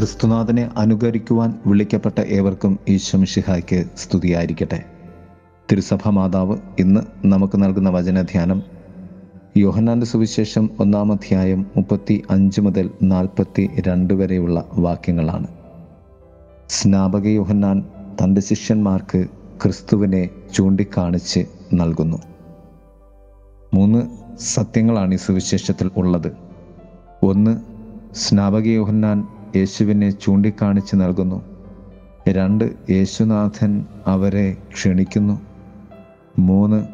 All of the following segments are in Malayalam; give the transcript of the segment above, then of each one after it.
ക്രിസ്തുനാഥനെ അനുകരിക്കുവാൻ വിളിക്കപ്പെട്ട ഏവർക്കും ഈശ്വമിഷിഹായ്ക്ക് സ്തുതിയായിരിക്കട്ടെ. തിരുസഭ മാതാവ് ഇന്ന് നമുക്ക് നൽകുന്ന വചനധ്യാനം യോഹന്നാന്റെ സുവിശേഷം ഒന്നാം അധ്യായം മുപ്പത്തി അഞ്ച് മുതൽ നാൽപ്പത്തി രണ്ട് വരെയുള്ള വാക്യങ്ങളാണ്. സ്നാപക യോഹന്നാൻ തന്റെ ശിഷ്യന്മാർക്ക് ക്രിസ്തുവിനെ ചൂണ്ടിക്കാണിച്ച് നൽകുന്നു. മൂന്ന് സത്യങ്ങളാണ് ഈ സുവിശേഷത്തിൽ ഉള്ളത്. ഒന്ന് സ്നാപക യോഹന്നാൻ യേശുവിനെ ചൂണ്ടിക്കാണിച്ച് നൽകുന്നു. രണ്ട് യേശുനാഥൻ അവരെ ക്ഷണിക്കുന്നു. മൂന്ന്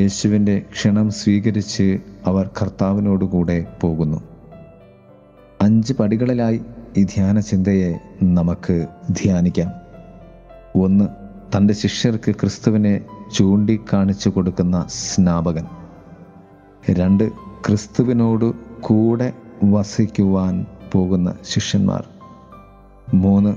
യേശുവിന്റെ ക്ഷണം സ്വീകരിച്ച് അവർ കർത്താവിനോടുകൂടെ പോകുന്നു. അഞ്ച് പടികളിലായി ഈ ധ്യാന ചിന്തയെ നമുക്ക് ധ്യാനിക്കാം. ഒന്ന് തന്റെ ശിഷ്യർക്ക് ക്രിസ്തുവിനെ ചൂണ്ടിക്കാണിച്ചു കൊടുക്കുന്ന സ്നാപകൻ. രണ്ട് ക്രിസ്തുവിനോട് കൂടെ വസിക്കുവാൻ പോകുന്ന ശിഷ്യന്മാർ. മൂന്ന്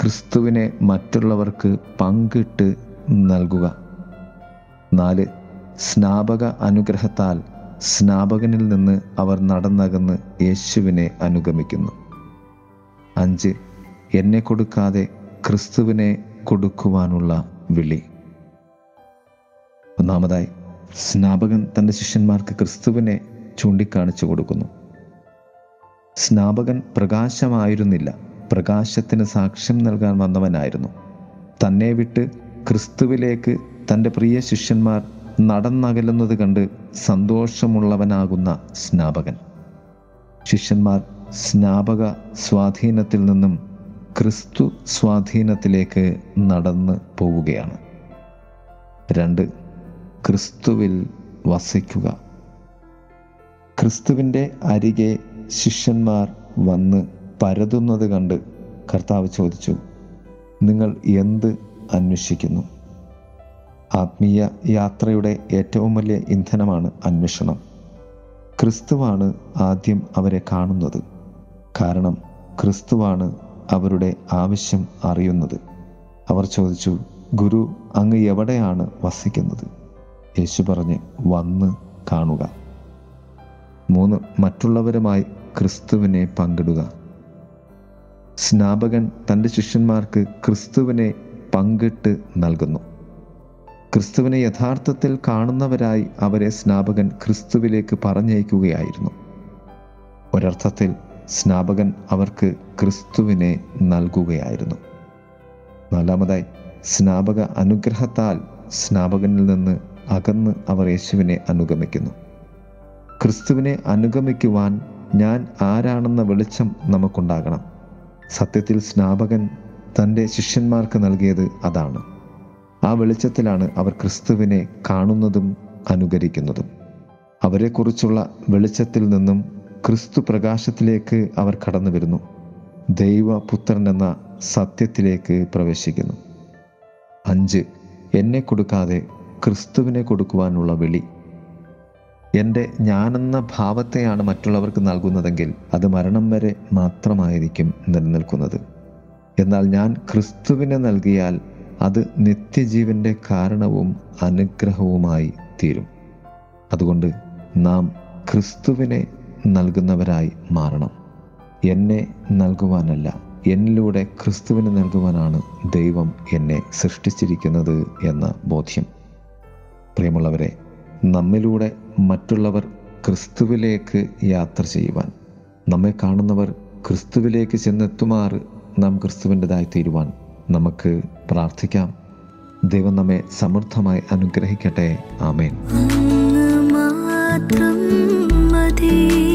ക്രിസ്തുവിനെ മറ്റുള്ളവർക്ക് പങ്കിട്ട് നൽകുക. നാല് സ്നാപക അനുഗ്രഹത്താൽ സ്നാപകനിൽ നിന്ന് അവർ നടന്നകന്ന് യേശുവിനെ അനുഗമിക്കുന്നു. അഞ്ച് എന്നെ കൊടുക്കാതെ ക്രിസ്തുവിനെ കൊടുക്കുവാനുള്ള വിളി. ഒന്നാമതായി സ്നാപകൻ തന്റെ ശിഷ്യന്മാർക്ക് ക്രിസ്തുവിനെ ചൂണ്ടിക്കാണിച്ചു കൊടുക്കുന്നു. സ്നാപകൻ പ്രകാശമായിരുന്നില്ല. പ്രകാശത്തിന് സാക്ഷ്യം നൽകാൻ വന്നവനായിരുന്നു. തന്നെ വിട്ട് ക്രിസ്തുവിലേക്ക് തന്റെ പ്രിയ ശിഷ്യന്മാർ നടന്നകലുന്നത് കണ്ട് സന്തോഷമുള്ളവനാകുന്ന സ്നാപകൻ. ശിഷ്യന്മാർ സ്നാപക സ്വാധീനത്തിൽ നിന്നും ക്രിസ്തു സ്വാധീനത്തിലേക്ക് നടന്ന് പോവുകയാണ്. രണ്ട് ക്രിസ്തുവിൽ വസിക്കുക. ക്രിസ്തുവിന്റെ അരികെ ശിഷ്യന്മാർ വന്ന് പരതുന്നത് കണ്ട് കർത്താവ് ചോദിച്ചു നിങ്ങൾ എന്ത് അന്വേഷിക്കുന്നു? ആത്മീയ യാത്രയുടെ ഏറ്റവും വലിയ ഇന്ധനമാണ് അന്വേഷണം. ക്രിസ്തുവാണ് ആദ്യം അവരെ കാണുന്നത്. കാരണം ക്രിസ്തുവാണ് അവരുടെ ആവശ്യം അറിയുന്നത്. അവർ ചോദിച്ചു ഗുരു അങ്ങ് എവിടെയാണ് വസിക്കുന്നത്? യേശു പറഞ്ഞ് വന്ന് കാണുക. മൂന്ന് മറ്റുള്ളവരുമായി ക്രിസ്തുവിനെ പങ്കിടുക. സ്നാപകൻ തന്റെ ശിഷ്യന്മാർക്ക് ക്രിസ്തുവിനെ പങ്കിട്ട് നൽകുന്നു. ക്രിസ്തുവിനെ യഥാർത്ഥത്തിൽ കാണുന്നവരായി അവരെ സ്നാപകൻ ക്രിസ്തുവിലേക്ക് പറഞ്ഞയക്കുകയായിരുന്നു. ഒരർത്ഥത്തിൽ സ്നാപകൻ അവർക്ക് ക്രിസ്തുവിനെ നൽകുകയായിരുന്നു. നാലാമതായി സ്നാപക അനുഗ്രഹത്താൽ സ്നാപകനിൽ നിന്ന് അകന്ന് അവർ യേശുവിനെ അനുഗമിക്കുന്നു. ക്രിസ്തുവിനെ അനുഗമിക്കുവാൻ ഞാൻ ആരാണെന്ന വെളിച്ചം നമുക്കുണ്ടാകണം. സത്യത്തിൽ സ്നാപകൻ തന്റെ ശിഷ്യന്മാർക്ക് നൽകിയത് അതാണ്. ആ വെളിച്ചത്തിലാണ് അവർ ക്രിസ്തുവിനെ കാണുന്നതും അനുകരിക്കുന്നതും. അവരെക്കുറിച്ചുള്ള വെളിച്ചത്തിൽ നിന്നും ക്രിസ്തു പ്രകാശത്തിലേക്ക് അവർ കടന്നു വരുന്നു ദൈവപുത്രൻ എന്ന സത്യത്തിലേക്ക് പ്രവേശിക്കുന്നു. അഞ്ച് എന്നെ കൊടുക്കാതെ ക്രിസ്തുവിനെ കൊടുക്കുവാനുള്ള വിളി. എന്റെ ഞാനെന്ന ഭാവത്തെയാണ് മറ്റുള്ളവർക്ക് നൽകുന്നതെങ്കിൽ അത് മരണം വരെ മാത്രമായിരിക്കും നിലനിൽക്കുന്നത്. എന്നാൽ ഞാൻ ക്രിസ്തുവിനെ നൽകിയാൽ അത് നിത്യജീവന്റെ കാരണവും അനുഗ്രഹവുമായി തീരും. അതുകൊണ്ട് നാം ക്രിസ്തുവിനെ നൽകുന്നവരായി മാറണം. എന്നെ നൽകുവാനല്ല എന്നിലൂടെ ക്രിസ്തുവിന് നൽകുവാനാണ് ദൈവം എന്നെ സൃഷ്ടിച്ചിരിക്കുന്നത് എന്ന ബോധ്യം. പ്രിയമുള്ളവരെ നമ്മിലൂടെ മറ്റുള്ളവർ ക്രിസ്തുവിലേക്ക് യാത്ര ചെയ്യുവാൻ. നമ്മെ കാണുന്നവർ ക്രിസ്തുവിലേക്ക് ചെന്നെത്തുമാറ് നാം ക്രിസ്തുവിന്റെതായി തീരുവാൻ നമുക്ക് പ്രാർത്ഥിക്കാം. ദൈവം നമ്മെ സമൃദ്ധമായി അനുഗ്രഹിക്കട്ടെ. ആമേൻ. മാത്രം മതി.